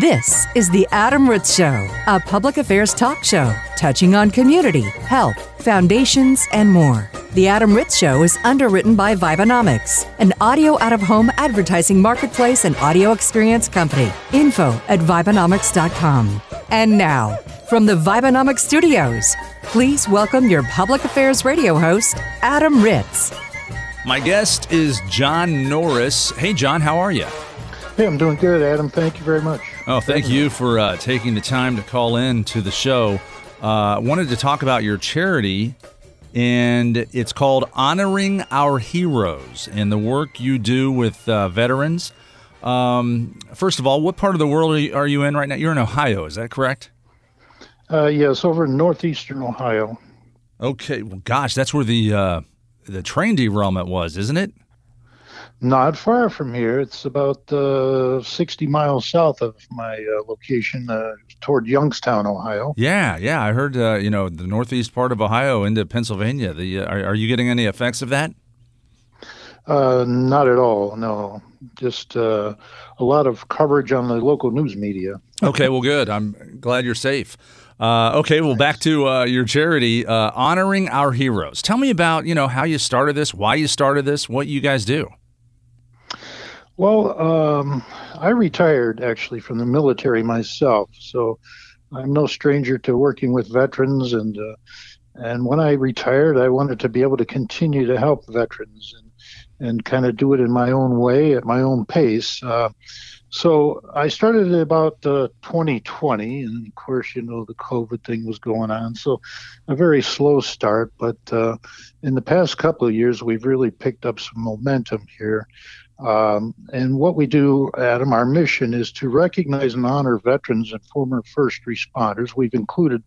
This is The Adam Ritz Show, a public affairs talk show touching on community, health, foundations, and more. The Adam Ritz Show is underwritten by Vibenomics, an audio out of home advertising marketplace and audio experience company. Info at Vibenomics.com. And now, from the Vibenomics studios, please welcome your public affairs radio host, Adam Ritz. My guest is John Norris. Hey, John, how are you? Hey, I'm doing good, Adam. Thank you very much. Oh, thank you for uh, taking the time to call in to the show. I uh, wanted to talk about your charity, and it's called Honoring Our Heroes and the work you do with uh, veterans. Um, first of all, what part of the world are you, are you, in right now? You're in Ohio, is that correct? Uh, yes, over in northeastern Ohio. Okay, well, gosh, that's where the uh, the train derailment was, isn't it? Not far from here. It's about uh, 60 miles south of my uh, location, uh, toward Youngstown, Ohio. Yeah, yeah. I heard, uh, you know, the northeast part of Ohio into Pennsylvania. The uh, are, are, you getting any effects of that? Uh, not at all. No, just a lot of coverage on the local news media. okay, well, good. I'm glad you're safe. okay, well, back to your charity, honoring our heroes. Tell me about you know how you started this, why you started this, what you guys do. Well, um, I retired actually from the military myself, so I'm no stranger to working with veterans. And uh, and when I retired, I wanted to be able to continue to help veterans and and kind of do it in my own way at my own pace. Uh, so I started about uh, 2020, and of course, you know, the COVID thing was going on. So a very slow start, but uh, in the past couple of years, we've really picked up some momentum here. Um, and what we do, Adam, our mission is to recognize and honor veterans and former first responders. We've included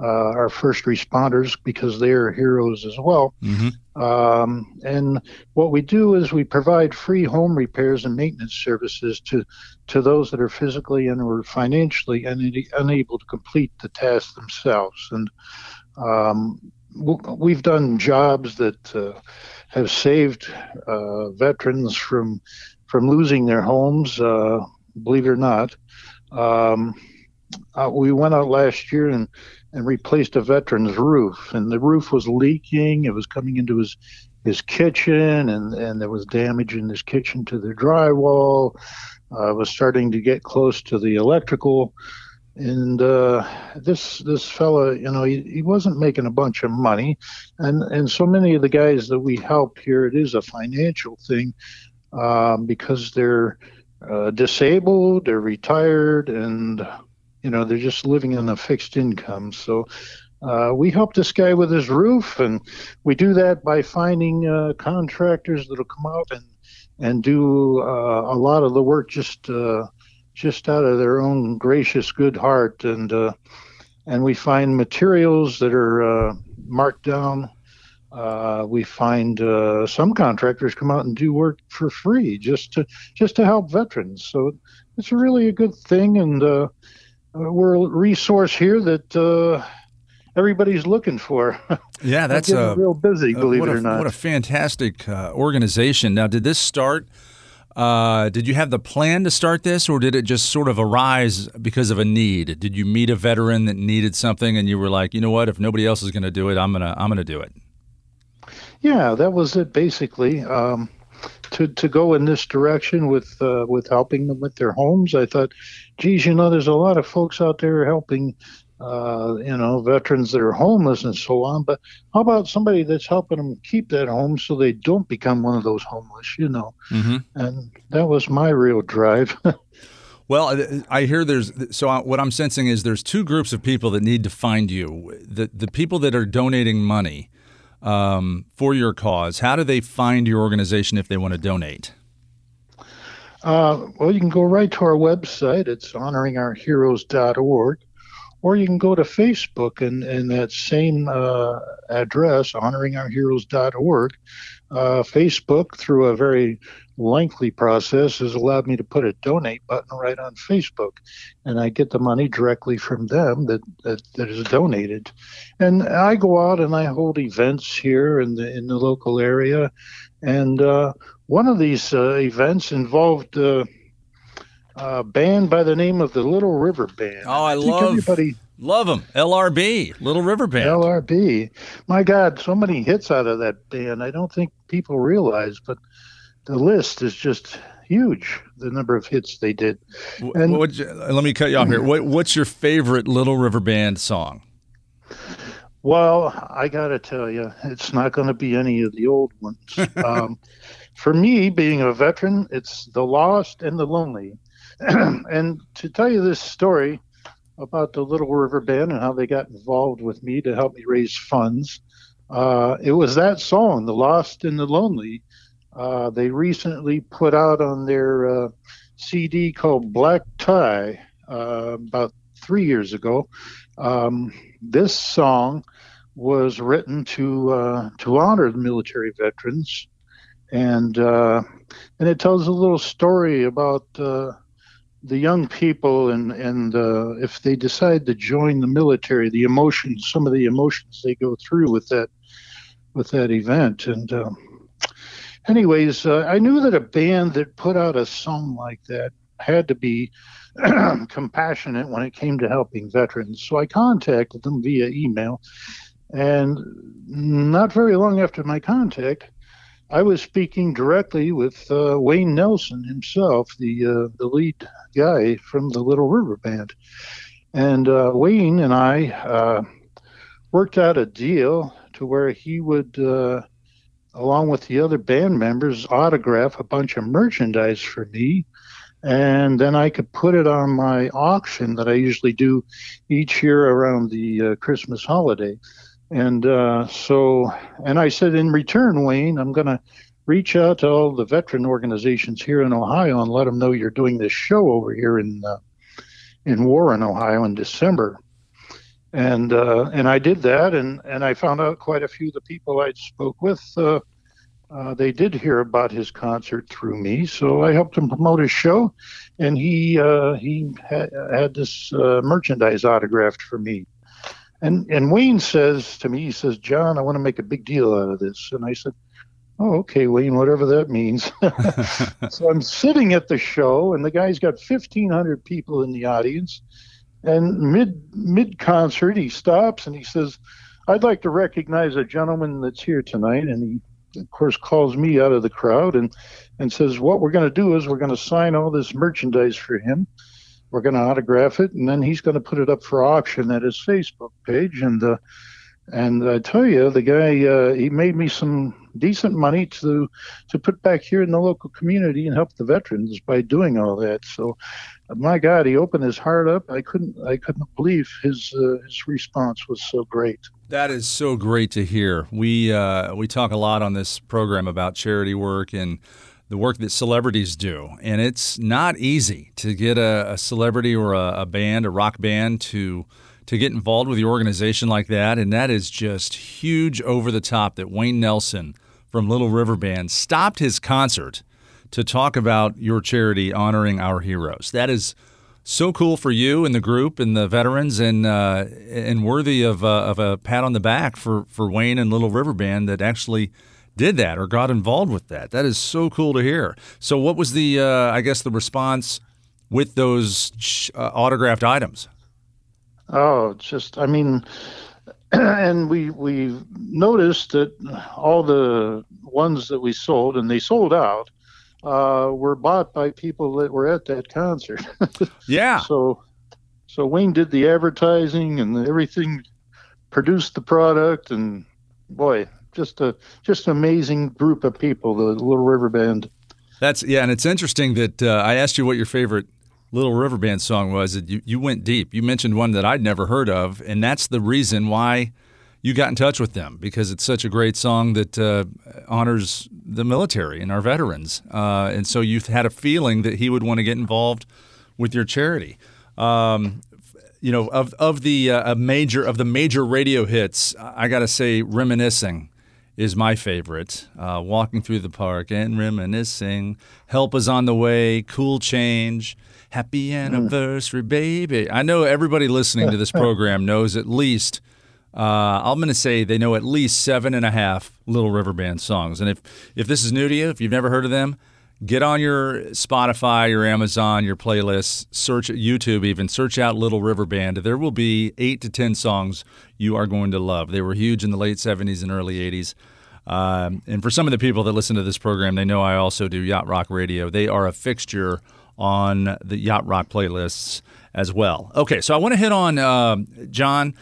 uh, our first responders because they are heroes as well. Mm-hmm. Um, and what we do is we provide free home repairs and maintenance services to to those that are physically and or financially un- unable to complete the task themselves. And um, we've done jobs that uh, have saved uh, veterans from from losing their homes. Uh, believe it or not, um, uh, we went out last year and and replaced a veteran's roof, and the roof was leaking. It was coming into his his kitchen, and and there was damage in his kitchen to the drywall. Uh, was starting to get close to the electrical and uh, this this fella, you know, he, he wasn't making a bunch of money, and and so many of the guys that we help here, it is a financial thing, um, because they're uh, disabled, they're retired, and you know they're just living on a fixed income. So uh, we help this guy with his roof, and we do that by finding uh, contractors that'll come out and and do uh, a lot of the work just uh, just out of their own gracious good heart and uh, and we find materials that are uh, marked down uh, we find uh, some contractors come out and do work for free just to just to help veterans so it's really a good thing and uh, we're a resource here that uh, everybody's looking for. Yeah, that's a, real busy, believe it or not. What a fantastic uh, organization. Now, did this start uh, did you have the plan to start this, or did it just sort of arise because of a need? Did you meet a veteran that needed something, and you were like, you know what, if nobody else is going to do it, I'm gonna I'm gonna do it. Yeah, that was it basically. Um, to to go in this direction with uh, with helping them with their homes, I thought, geez, you know, there's a lot of folks out there helping uh, you know, veterans that are homeless and so on. But how about somebody that's helping them keep that home so they don't become one of those homeless, you know? Mm-hmm. And that was my real drive. well, I hear there's so what I'm sensing is there's two groups of people that need to find you. The the people that are donating money um, for your cause. How do they find your organization if they want to donate? Uh, well, you can go right to our website. It's honoringourheroes.org or you can go to Facebook and, and that same uh, address, honoringourheroes.org. Uh, Facebook, through a very lengthy process, has allowed me to put a donate button right on Facebook, and I get the money directly from them that, that, that is donated. And I go out and I hold events here in the in the local area, and uh, one of these uh, events involved uh, a band by the name of the Little River Band. Oh, I, I love everybody love them. LRB, Little River Band. LRB. My God, so many hits out of that band. I don't think people realize, but the list is just huge. The number of hits they did. And what, let me cut you off here. What, what's your favorite Little River Band song? Well, I got to tell you, it's not going to be any of the old ones. um, for me, being a veteran, it's the lost and the lonely. and to tell you this story about the Little River Band and how they got involved with me to help me raise funds, uh, it was that song, The Lost and the Lonely. Uh, they recently put out on their uh, CD called Black Tie uh, about three years ago. Um, this song was written to uh, to honor the military veterans, and uh, and it tells a little story about the young people and and uh, if they decide to join the military, the emotions, some of the emotions they go through with that with that event. And um, anyways, uh, I knew that a band that put out a song like that had to be compassionate when it came to helping veterans. So I contacted them via email. And not very long after my contact, I was speaking directly with uh, Wayne Nelson himself, the uh, the lead guy from the Little River Band, and uh, Wayne and I uh, worked out a deal to where he would, uh, along with the other band members, autograph a bunch of merchandise for me and then I could put it on my auction that I usually do each year around the uh, Christmas holiday. And uh, so, and I said, in return, Wayne, I'm going to reach out to all the veteran organizations here in Ohio and let them know you're doing this show over here in uh, in Warren, Ohio, in December. And uh, and I did that, and and I found out quite a few of the people I spoke with uh, uh, they did hear about his concert through me, so I helped him promote his show, and he uh, he ha- had this uh, merchandise autographed for me. And and Wayne says to me, he says, "John, I want to make a big deal out of this." And I said, "Oh, okay, Wayne, whatever that means." so I'm sitting at the show, and the guy's got 1,500 people in the audience, and mid mid concert, he stops and he says. I'd like to recognize a gentleman that's here tonight, and he of course, calls me out of the crowd and, and says, What we're going to do is we're going to sign all this merchandise for him. We're going to autograph it, and then he's going to put it up for auction at his Facebook page. And uh, and I tell you, the guy uh, he made me some decent money to to put back here in the local community and help the veterans by doing all that. So, my God, he opened his heart up. I couldn't I couldn't believe his uh, his response was so great. That is so great to hear. We uh, we talk a lot on this program about charity work and the work that celebrities do, and it's not easy to get a, a celebrity or a, a band, a rock band, to to get involved with your organization like that, and that is just huge over the top that Wayne Nelson from Little River Band stopped his concert to talk about your charity honoring our heroes. That is so cool for you and the group and the veterans, and uh, and worthy of uh, of a pat on the back for for Wayne and Little River Band that actually did that or got involved with that. That is so cool to hear. So, what was the uh, I guess the response with those uh, autographed items? Oh, just I mean, and we we noticed that all the ones that we sold and they sold out uh, were bought by people that were at that concert. yeah. So so Wayne did the advertising and everything, produced the product, and boy, just a just an amazing group of people. The Little River Band. That's yeah, and it's interesting that uh, I asked you what your favorite Little River Band song was that you, you went deep. You mentioned one that I'd never heard of, and that's the reason why you got in touch with them because it's such a great song that uh, honors the military and our veterans. Uh, and so you had a feeling that he would want to get involved with your charity. Um, you know, of of the uh, major of the major radio hits, I got to say, "Reminiscing" is my favorite. Uh, walking through the park and reminiscing. Help is on the way. Cool change. Happy mm. anniversary, baby. I know everybody listening to this program knows at least, uh, I'm going to say they know at least seven and a half Little River Band songs. And if, if this is new to you, if you've never heard of them, get on your Spotify, your Amazon, your playlists, search YouTube, even search out Little River Band. There will be eight to 10 songs you are going to love. They were huge in the late 70s and early 80s. Um, and for some of the people that listen to this program, they know I also do Yacht Rock Radio. They are a fixture on the Yacht Rock playlists as well. Okay, so I want to hit on uh, John,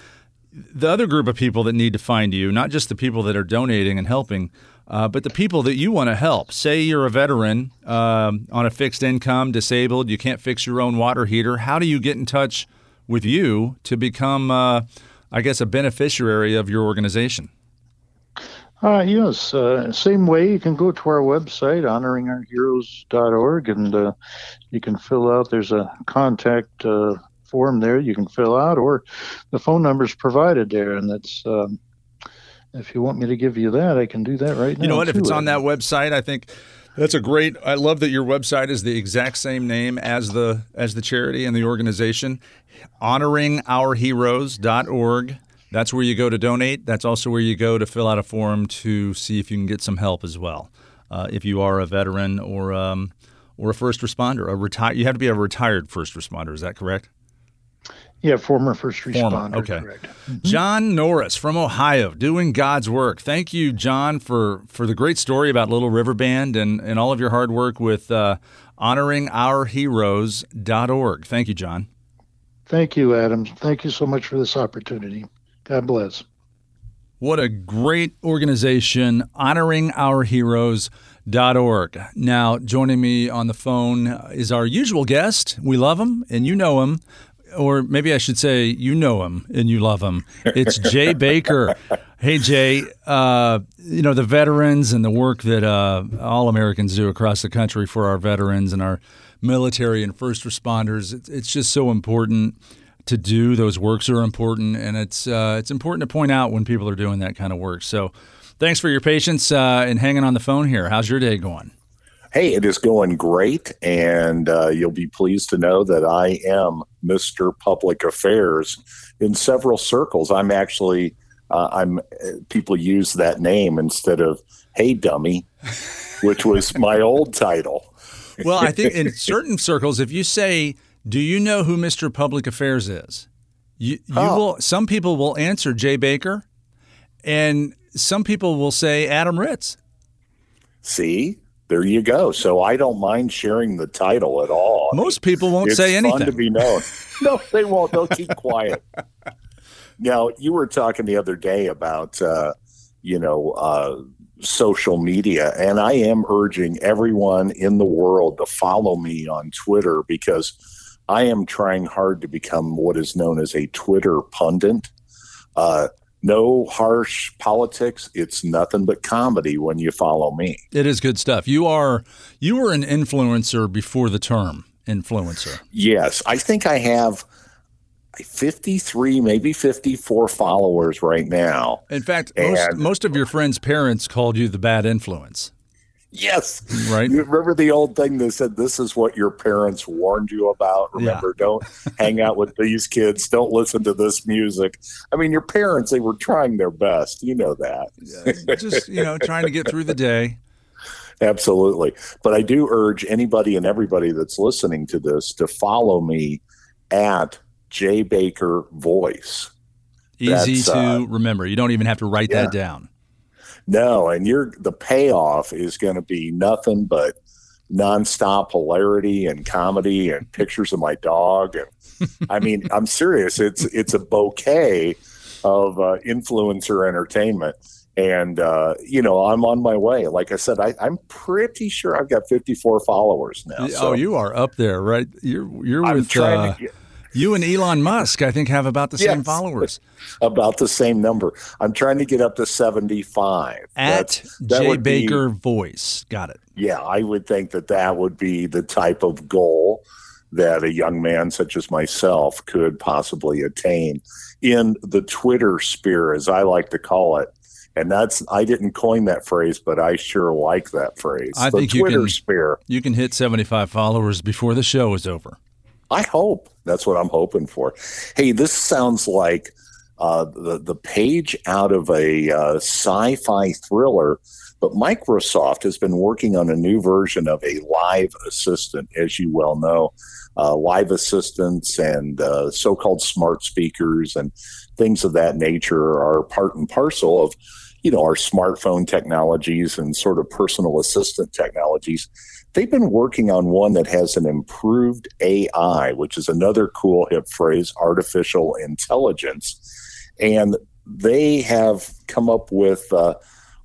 the other group of people that need to find you, not just the people that are donating and helping, uh, but the people that you want to help. Say you're a veteran um, on a fixed income, disabled, you can't fix your own water heater. How do you get in touch with you to become, uh, I guess, a beneficiary of your organization? Uh, yes, uh, same way you can go to our website, honoringourheroes.org, and uh, you can fill out, there's a contact uh, form there you can fill out, or the phone number is provided there, and that's. Um, if you want me to give you that, I can do that right now. You know what? Too. If it's on that website, I think that's a great. I love that your website is the exact same name as the as the charity and the organization, honoringourheroes.org. That's where you go to donate. That's also where you go to fill out a form to see if you can get some help as well. Uh, if you are a veteran or um, or a first responder, a retire, you have to be a retired first responder. Is that correct? Yeah, former first responder. Former, okay. Correct. Mm-hmm. John Norris from Ohio, doing God's work. Thank you, John, for for the great story about Little River Band and and all of your hard work with uh, honoringourheroes.org. Thank you, John. Thank you, Adam. Thank you so much for this opportunity. God bless. What a great organization, honoringourheroes.org. Now, joining me on the phone is our usual guest. We love him, and you know him. Or maybe I should say, you know him and you love him. It's Jay Baker. Hey, Jay, uh, you know, the veterans and the work that uh, all Americans do across the country for our veterans and our military and first responders, it's, it's just so important to do. Those works are important, and it's uh, it's important to point out when people are doing that kind of work. So, thanks for your patience uh, and hanging on the phone here. How's your day going? Hey, it is going great, and uh, you'll be pleased to know that I am Mr. Public Affairs in several circles. I'm actually uh, I'm people use that name instead of Hey Dummy, which was my old title. Well, I think in certain circles, if you say do you know who Mr. Public Affairs is? You, you oh. will. Some people will answer Jay Baker, and some people will say Adam Ritz. See, there you go. So I don't mind sharing the title at all. Most people won't say anything. Fun to be known. no, they won't. They'll keep quiet. now, you were talking the other day about, uh, you know, uh, social media, and I am urging everyone in the world to follow me on Twitter because I am trying hard to become what is known as a Twitter pundit. Uh, no harsh politics. It's nothing but comedy when you follow me. It is good stuff. You are you were an influencer before the term influencer. Yes, I think I have 53, maybe 54 followers right now. In fact, most, most of your friends' parents called you the bad influence. Yes. Right. You remember the old thing that said, This is what your parents warned you about? Remember, yeah. don't hang out with these kids. Don't listen to this music. I mean, your parents, they were trying their best. You know that. Just, you know, trying to get through the day. Absolutely. But I do urge anybody and everybody that's listening to this to follow me at J Baker Voice. Easy that's, to uh, remember. You don't even have to write yeah. that down. No, and you're the payoff is going to be nothing but nonstop hilarity and comedy and pictures of my dog. And I mean, I'm serious. It's it's a bouquet of uh, influencer entertainment. And uh, you know, I'm on my way. Like I said, I, am pretty sure I've got 54 followers now. So oh, you are up there, right? You're you're I'm with. Uh, get, you and Elon Musk, I think, have about the yes, same followers. About the same number. I'm trying to get up to 75. At J Baker be, Voice. Got it. Yeah, I would think that that would be the type of goal that a young man such as myself could possibly attain in the Twitter sphere, as I like to call it. And that's I didn't coin that phrase, but I sure like that phrase. I the think Twitter you can, sphere. You can hit 75 followers before the show is over. I hope that's what I'm hoping for. Hey, this sounds like uh, the the page out of a uh, sci-fi thriller. But Microsoft has been working on a new version of a live assistant, as you well know. Uh, live assistants and uh, so-called smart speakers and things of that nature are part and parcel of, you know, our smartphone technologies and sort of personal assistant technologies. They've been working on one that has an improved AI, which is another cool hip phrase, artificial intelligence. And they have come up with uh,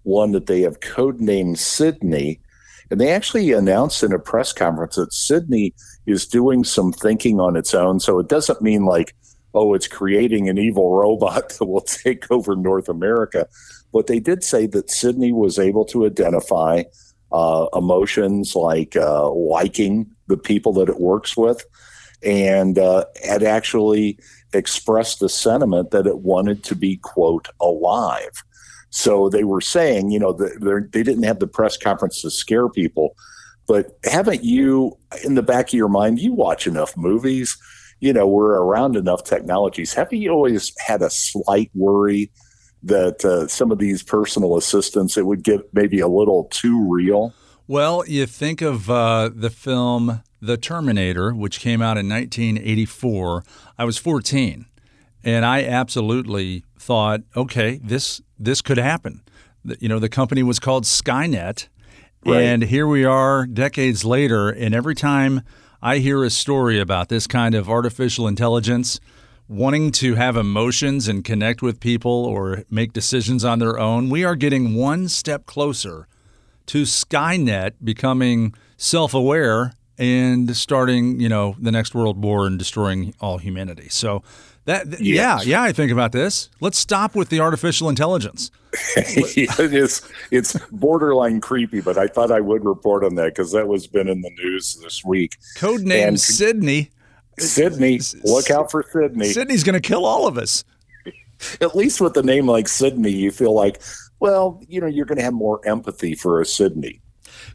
one that they have codenamed Sydney. And they actually announced in a press conference that Sydney is doing some thinking on its own. So it doesn't mean like, oh, it's creating an evil robot that will take over North America. But they did say that Sydney was able to identify uh, emotions like uh, liking the people that it works with and uh, had actually expressed the sentiment that it wanted to be, quote, alive. So they were saying, you know, they didn't have the press conference to scare people, but haven't you, in the back of your mind, you watch enough movies, you know, we're around enough technologies. Haven't you always had a slight worry that uh, some of these personal assistants, it would get maybe a little too real? Well, you think of uh, the film The Terminator, which came out in 1984. I was 14, and I absolutely thought, okay, this this could happen. You know, the company was called Skynet, right. and here we are decades later, and every time I hear a story about this kind of artificial intelligence wanting to have emotions and connect with people or make decisions on their own, we are getting one step closer to Skynet becoming self-aware and starting, you know, the next world war and destroying all humanity. So that yes. yeah, yeah, I think about this. Let's stop with the artificial intelligence. it is it's borderline creepy, but I thought I would report on that because that was been in the news this week. Code name Sydney. Sydney, look out for Sydney. Sydney's going to kill all of us. At least with a name like Sydney, you feel like, well, you know, you're going to have more empathy for a Sydney.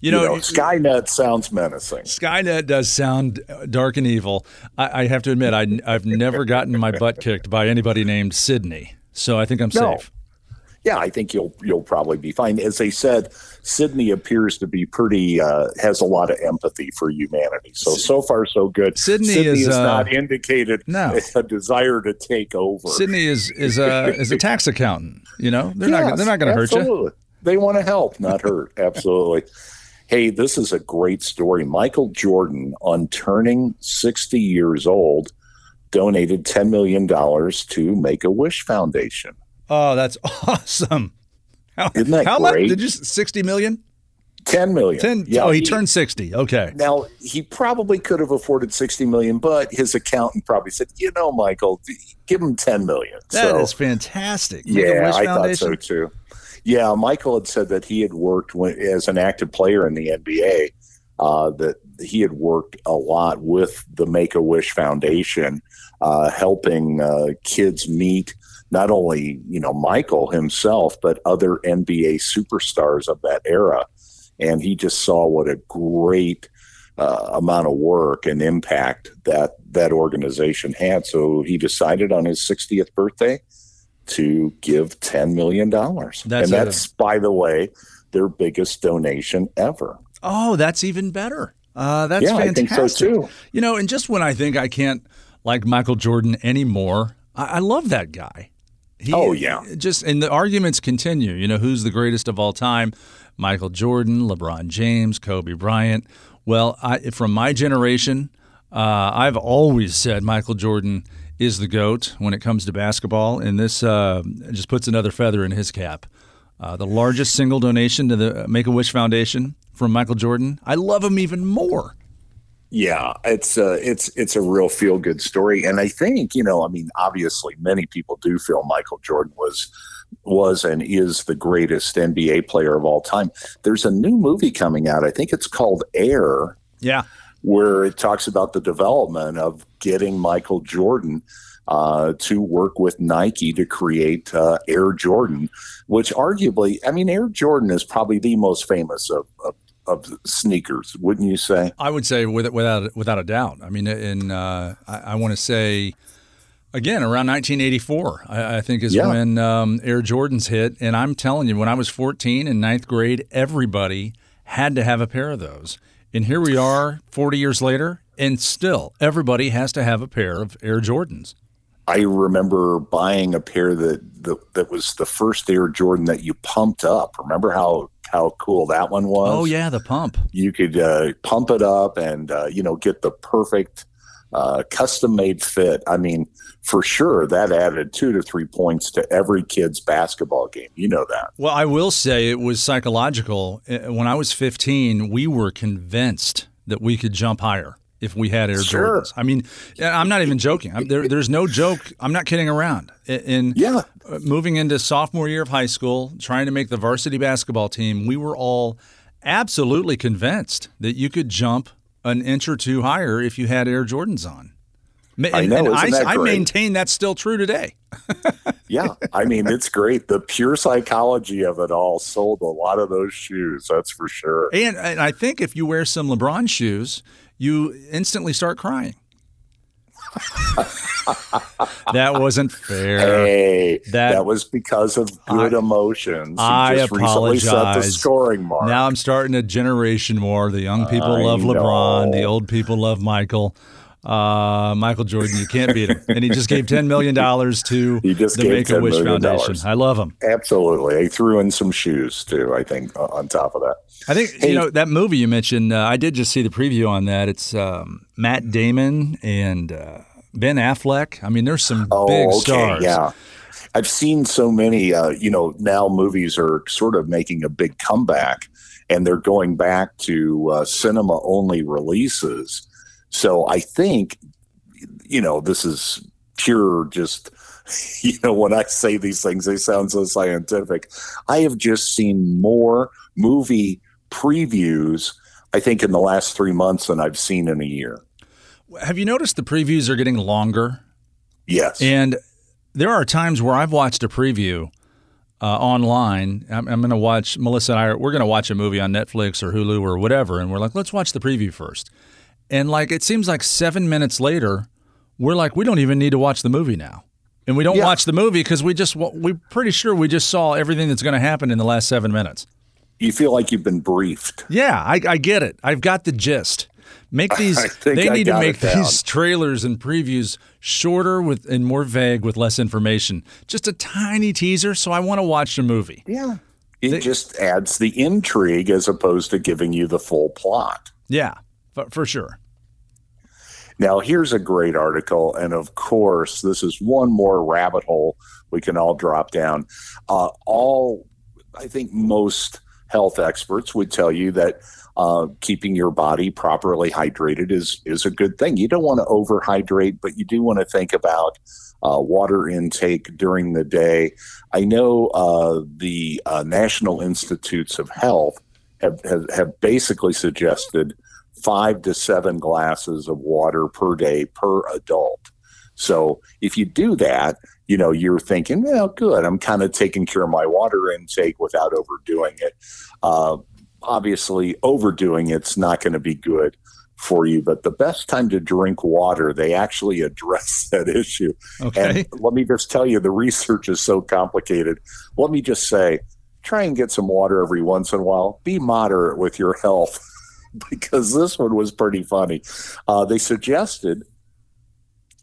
You know, you know, Skynet sounds menacing. Skynet does sound uh, dark and evil. I, I have to admit, I, have never gotten my butt kicked by anybody named Sydney, so I think I'm no. safe. Yeah, I think you'll you'll probably be fine. As they said, Sydney appears to be pretty uh, has a lot of empathy for humanity. So so far so good. Sydney, Sydney is, is uh, not indicated no. a desire to take over. Sydney is is a is a tax accountant. You know, they're yes, not they're not going to hurt you. They want to help, not hurt. absolutely. Hey, this is a great story. Michael Jordan, on turning 60 years old, donated $10 million to Make a Wish Foundation. Oh, that's awesome. How, Isn't that how great? much? Did you 60 million? 10 million. 10 yeah, oh, he, he, turned 60. Okay. Now, he probably could have afforded 60 million, but his accountant probably said, "You know, Michael, give him 10 million." That so, is fantastic. Yeah, I thought so too. Yeah, Michael had said that he had worked when, as an active player in the NBA. Uh, that he had worked a lot with the Make a Wish Foundation, uh, helping uh, kids meet not only you know Michael himself, but other NBA superstars of that era. And he just saw what a great uh, amount of work and impact that that organization had. So he decided on his 60th birthday to give $10 million. And that's, a, by the way, their biggest donation ever. Oh, that's even better. Uh, that's yeah, fantastic. I think so too. You know, and just when I think I can't like Michael Jordan anymore, I, I love that guy. He, oh yeah. Just and the arguments continue. You know, who's the greatest of all time? Michael Jordan, LeBron James, Kobe Bryant. Well, I, from my generation, uh, I've always said Michael Jordan is the GOAT when it comes to basketball, and this uh, just puts another feather in his cap. Uh, the largest single donation to the Make a Wish Foundation from Michael Jordan. I love him even more. Yeah, it's a, it's it's a real feel good story, and I think you know, I mean, obviously, many people do feel Michael Jordan was was and is the greatest NBA player of all time. There's a new movie coming out. I think it's called Air. Yeah where it talks about the development of getting Michael Jordan uh, to work with Nike to create uh, Air Jordan, which arguably, I mean, Air Jordan is probably the most famous of, of, of sneakers, wouldn't you say? I would say with, without without a doubt. I mean, in uh, I, I want to say Again, around 1984, I, I think is Yeah. when um, Air Jordans hit. And I'm telling you, when I was 14 in ninth grade, everybody had to have a pair of those. And here we are 40 years later, and still everybody has to have a pair of Air Jordans. I remember buying a pair that, that that was the first Air Jordan that you pumped up. Remember how how cool that one was? Oh, yeah, the pump. you could uh, pump it up and uh, you know get the perfect uh, custom made fit. I mean, for sure that added two to three points to every kid's basketball game. You know that. Well, I will say it was psychological. Uh, When I was 15, we were convinced that we could jump higher if we had Air Sure. Jordans. I mean, I'm not even joking. I'm, there, there's no joke. I'm not kidding around. In- Yeah, uh, moving into sophomore year of high school, trying to make the varsity basketball team, we were all absolutely convinced that you could jump an inch or two higher if you had Air Jordans on. Ma- I and- know, and that I maintain that's still true today. yeah. I mean, it's great. The pure psychology of it all sold a lot of those shoes. That's for sure. And, and I think if you wear some LeBron shoes, you instantly start crying. that wasn't fair. Hey, That- that, was because of good I- emotions. You I just recently set the apologize. scoring mark. Now I'm starting a generation war. The young people I love LeBron. The old people love Michael. Uh, Michael Jordan, you can't beat him. And he just gave $10 million to the Make a Wish. Foundation. I love him. Absolutely. He threw in some shoes too, I think, on top of that. I think, you know, that movie you mentioned, uh, I did just see the preview on that. It's um, Matt Damon and uh, Ben Affleck. I mean, there's some Oh, big okay. stars. Yeah. I've seen so many, uh, you know, now movies are sort of making a big comeback and they're going back to uh, cinema only releases. So I think, you know, this is pure just, you know, when I say these things, they sound so scientific. I have just seen more movie previews, I think, in the last three months than I've seen in a year. Have you noticed the previews are getting longer? Yes. And there are times where I've watched a preview uh, online. I'm, I'm going to watch Melissa and I. Are, we're going to watch a movie on Netflix or Hulu or whatever, and we're like, let's watch the preview first. And like, it seems like seven minutes later, we're like, we don't even need to watch the movie now, and we don't Yeah. watch the movie because we just we're pretty sure we just saw everything that's going to happen in the last seven minutes. You feel like you've been briefed. Yeah, I, I get it. I've got the gist. Make these. They I need to make these trailers and previews shorter with and more vague with less information. Just a tiny teaser, so I want to watch the movie. Yeah. It just adds the intrigue as opposed to giving you the full plot. Yeah, for, for sure. Now, here's a great article. And of course, this is one more rabbit hole we can all drop down. Uh, all, I think most health experts would tell you that uh, keeping your body properly hydrated is, is a good thing. You don't want to overhydrate, but you do want to think about uh, water intake during the day. I know uh, the uh, National Institutes of Health have, have, have basically suggested five to seven glasses of water per day per adult. So if you do that, you know, you're thinking, well, good, I'm kind of taking care of my water intake without overdoing it. Uh, obviously, overdoing it's not going to be good for you, but the best time to drink water, they actually address that issue. Okay. And let me just tell you, the research is so complicated. Let me just say, try and get some water every once in a while. Be moderate with your health, because this one was pretty funny. Uh, they suggested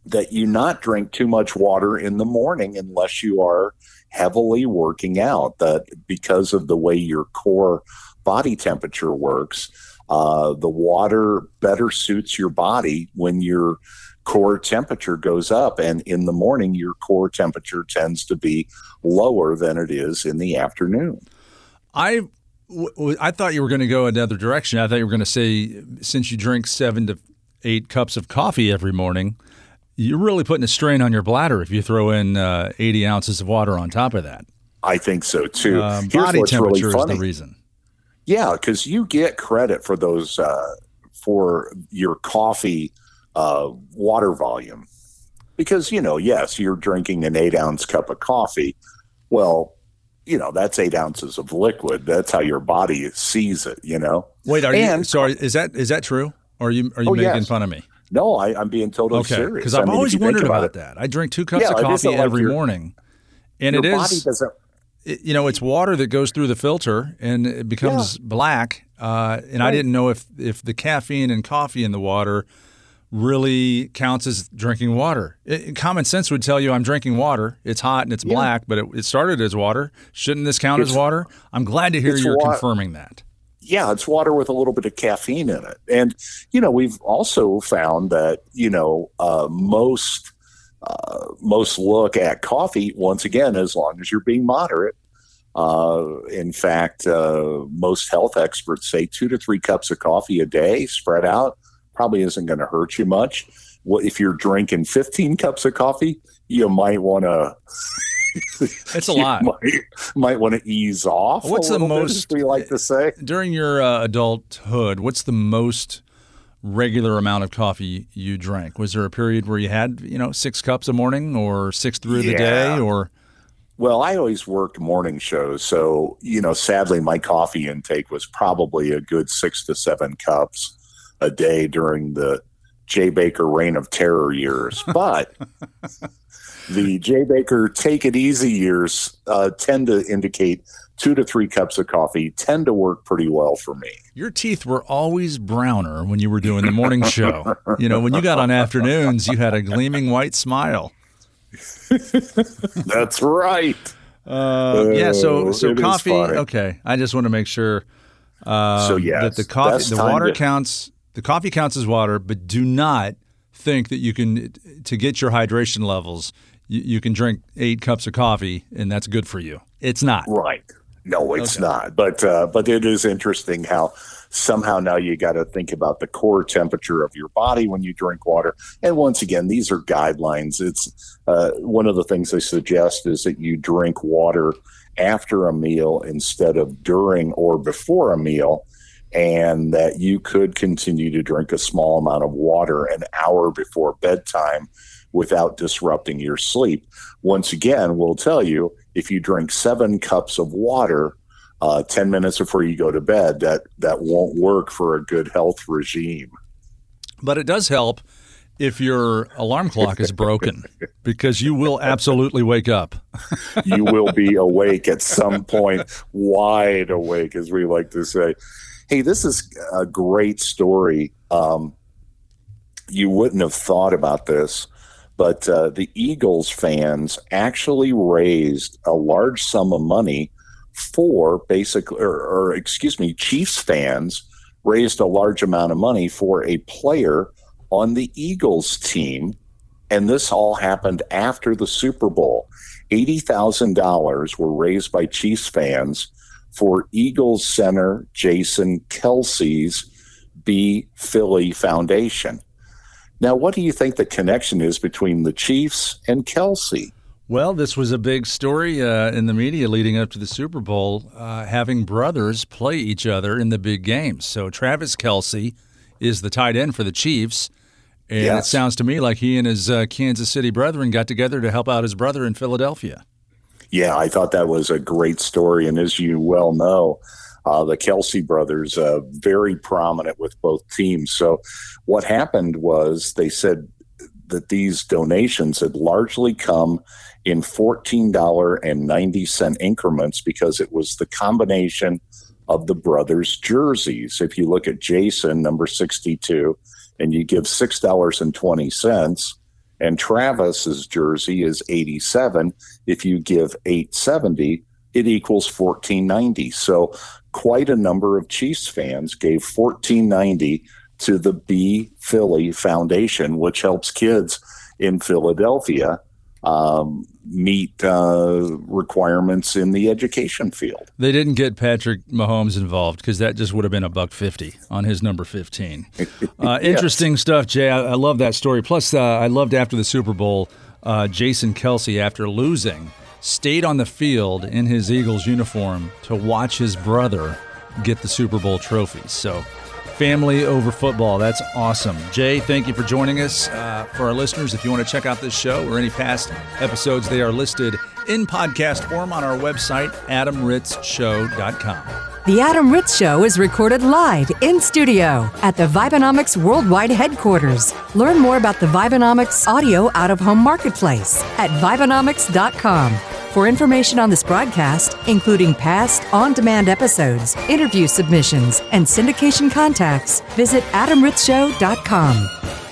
that you not drink too much water in the morning unless you are heavily working out. That because of the way your core body temperature works, uh, the water better suits your body when your core temperature goes up. And in the morning, your core temperature tends to be lower than it is in the afternoon. I, thought you were going to go another direction. I thought you were going to say since you drink seven to eight cups of coffee every morning, you're really putting a strain on your bladder if you throw in uh, 80 ounces of water on top of that. I think so too. Um, body temperature really is the reason. Yeah, because you get credit for those uh, for your coffee uh, water volume. Because you know, yes, you're drinking an eight ounce cup of coffee. Well, you know that's eight ounces of liquid. That's how your body sees it. You know. Wait, are you And- sorry? Is that is that true? Or are you are you Oh, making yes. fun of me? No, I, am being totally okay. serious. Because I've I mean, always if you think wondered about it, that. I drink two cups Yeah, of coffee like every your- morning, and it is. it- you know, it's water that goes through the filter and it becomes black. Uh, and I didn't know if if the caffeine and coffee in the water really counts as drinking water. It, common sense would tell you I'm drinking water. It's hot and it's Yeah. black, but it, it started as water. Shouldn't this count as water? I'm glad to hear you're wa- confirming that. Yeah, it's water with a little bit of caffeine in it. And, you know, we've also found that, you know, uh, most uh, most look at coffee, once again, as long as you're being moderate. Uh, in fact, uh, most health experts say two to three cups of coffee a day spread out probably isn't going to hurt you much. What if you're drinking 15 cups of coffee? You might want to It's a lot. might, might want to ease off. What's a the bit, most- as we like to say? During your uh, adulthood, what's the most regular amount of coffee you drank? Was there a period where you had, you know, six cups a morning or six through the day or Well, I always worked morning shows, so you know, sadly, my coffee intake was probably a good six to seven cups a day during the Jay Baker reign of terror years. But the Jay Baker take it easy years uh, tend to indicate two to three cups of coffee tend to work pretty well for me. Your teeth were always browner when you were doing the morning show. You know, when you got on afternoons, you had a gleaming white smile. That's right. Uh, yeah, so Oh, so coffee. Okay, I just want to make sure uh, So, yes, that the coffee, the water to- counts. The coffee counts as water, but do not think that you can to get your hydration levels. You, you can drink eight cups of coffee, and that's good for you. It's not. Right. No, it's Okay. not. But uh, but it is interesting how somehow now you got to think about the core temperature of your body when you drink water. And once again, these are guidelines. It's uh, one of the things they suggest is that you drink water after a meal instead of during or before a meal. And that you could continue to drink a small amount of water an hour before bedtime without disrupting your sleep. Once again, we'll tell you if you drink seven cups of water uh, 10 minutes before you go to bed, that, that won't work for a good health regime. But it does help if your alarm clock is broken, because you will absolutely wake up. You will be awake at some point, wide awake, as we like to say. Hey, this is a great story. Um, you wouldn't have thought about this, but uh, the Eagles fans actually raised a large sum of money for basically, or, or excuse me, Chiefs fans raised a large amount of money for a player on the Eagles team. And this all happened after the Super Bowl. $80,000 were raised by Chiefs fans for Eagles center Jason Kelce's Be Philly Foundation. Now, what do you think the connection is between the Chiefs and Kelce? Well, this was a big story uh, in the media leading up to the Super Bowl, uh, having brothers play each other in the big games. So Travis Kelce is the tight end for the Chiefs. And it sounds to me like he and his uh, Kansas City brethren got together to help out his brother in Philadelphia. Yeah, I thought that was a great story. And as you well know, uh, the Kelce brothers, uh, very prominent with both teams. So what happened was they said that these donations had largely come in $14.90 increments because it was the combination of the brothers' jerseys. If you look at Jason, number 62, and you give $6.20, and Travis's jersey is 87 if you give 870 it equals 1490 so quite a number of chiefs fans gave 1490 to the be philly foundation which helps kids in philadelphia um, meet uh, requirements in the education field They didn't get Patrick Mahomes involved because that just would have been a buck fifty on his number fifteen. Uh, Interesting stuff, Jay. I, I love that story. Plus, uh, I loved after the Super Bowl, uh, Jason Kelce, after losing, stayed on the field in his Eagles uniform to watch his brother get the Super Bowl trophy. So. Family over football. That's awesome. Jay, thank you for joining us. Uh, for our listeners, if you want to check out this show or any past episodes, they are listed in podcast form on our website, adamritzshow.com. The Adam Ritz Show is recorded live in studio at the Vibenomics Worldwide headquarters. Learn more about the Vibenomics audio out of home marketplace at Vibenomics.com. For information on this broadcast, including past on demand episodes, interview submissions, and syndication contacts, visit AdamRitzShow.com.